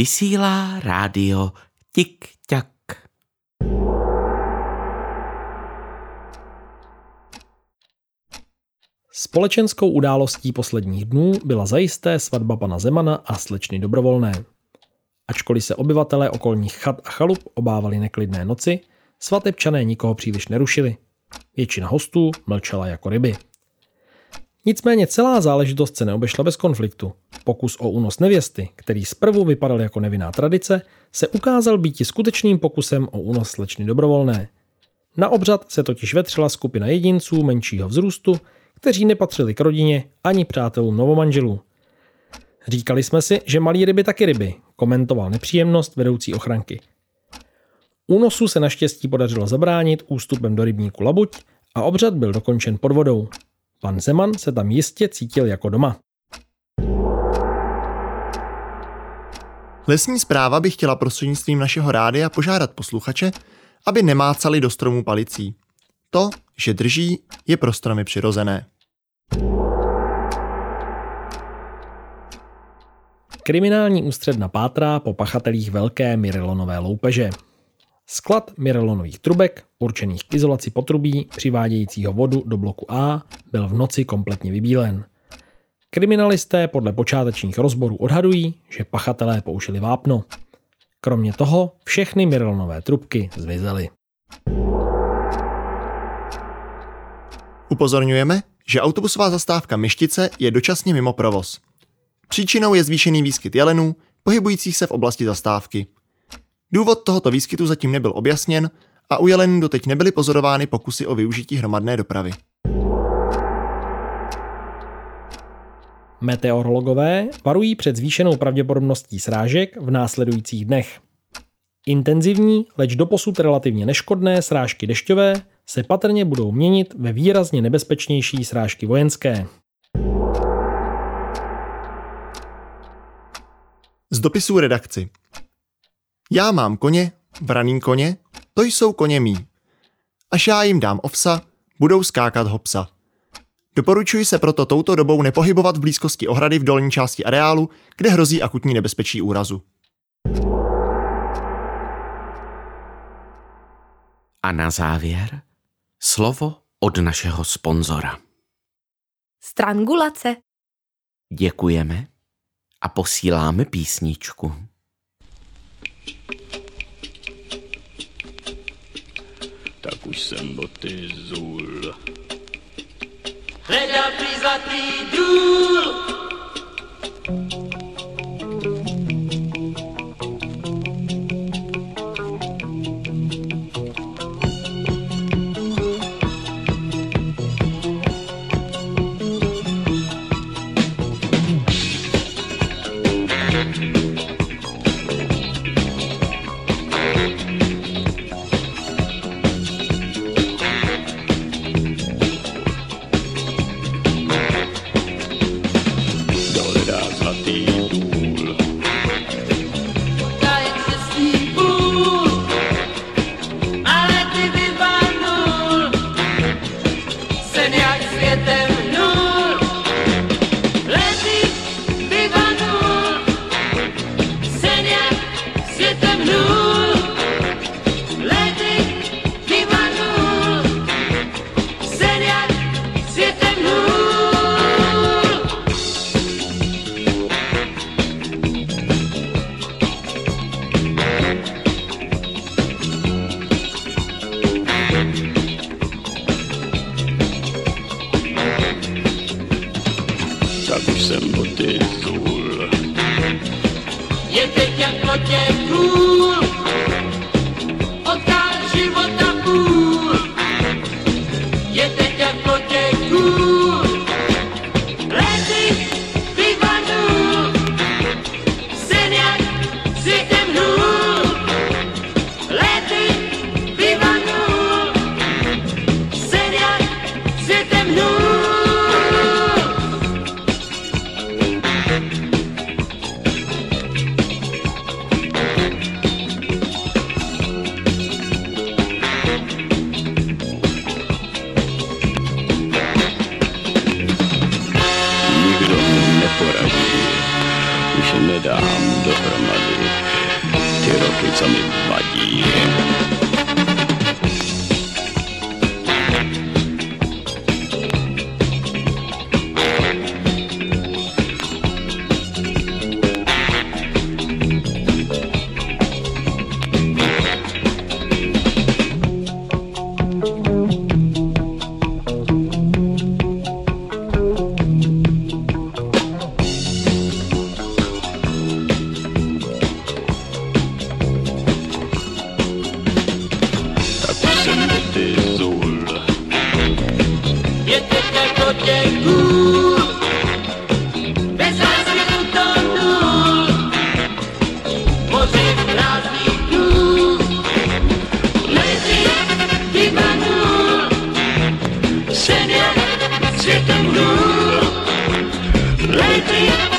Vysílá rádio Tik-tak. Společenskou událostí posledních dnů byla zajisté svatba pana Zemana a slečny Dobrovolné. Ačkoliv se obyvatelé okolních chat a chalup obávali neklidné noci, svatebčané nikoho příliš nerušili. Většina hostů mlčela jako ryby. Nicméně celá záležitost se neobešla bez konfliktu. Pokus o únos nevěsty, který zprvu vypadal jako nevinná tradice, se ukázal být skutečným pokusem o únos slečny dobrovolné. Na obřad se totiž vetřela skupina jedinců menšího vzrůstu, kteří nepatřili k rodině ani přátelům novomanželů. Říkali jsme si, že malí ryby taky ryby, komentoval nepříjemnost vedoucí ochranky. Únosu se naštěstí podařilo zabránit ústupem do rybníku Labuť a obřad byl dokončen pod vodou. Pan Zeman se tam jistě cítil jako doma. Lesní zpráva by chtěla prostřednictvím našeho rádia požádat posluchače, aby nemácali do stromů palicí. To, že drží, je pro stromy přirozené. Kriminální ústředna pátrá po pachatelích velké Mirelonové loupeže. Sklad Mirelonových trubek, určených k izolaci potrubí, přivádějícího vodu do bloku A, byl v noci kompletně vybílen. Kriminalisté podle počátečních rozborů odhadují, že pachatelé použili vápno. Kromě toho všechny Mirelonové trubky zmizely. Upozorňujeme, že autobusová zastávka Myštice je dočasně mimo provoz. Příčinou je zvýšený výskyt jelenů, pohybujících se v oblasti zastávky. Důvod tohoto výskytu zatím nebyl objasněn a u jelenů doteď nebyly pozorovány pokusy o využití hromadné dopravy. Meteorologové varují před zvýšenou pravděpodobností srážek v následujících dnech. Intenzivní, leč doposud relativně neškodné srážky dešťové se patrně budou měnit ve výrazně nebezpečnější srážky vojenské. Z dopisů redakci. Já mám koně, braný koně, to jsou koně mý. Až já jim dám ovsa, budou skákat hopsa. Doporučuji se proto touto dobou nepohybovat v blízkosti ohrady v dolní části areálu, kde hrozí akutní nebezpečí úrazu. A na závěr slovo od našeho sponzora. Strangulace. Děkujeme a posíláme písničku. Tak už jsem boty zul. Hledal prý zlatý důl. Lady.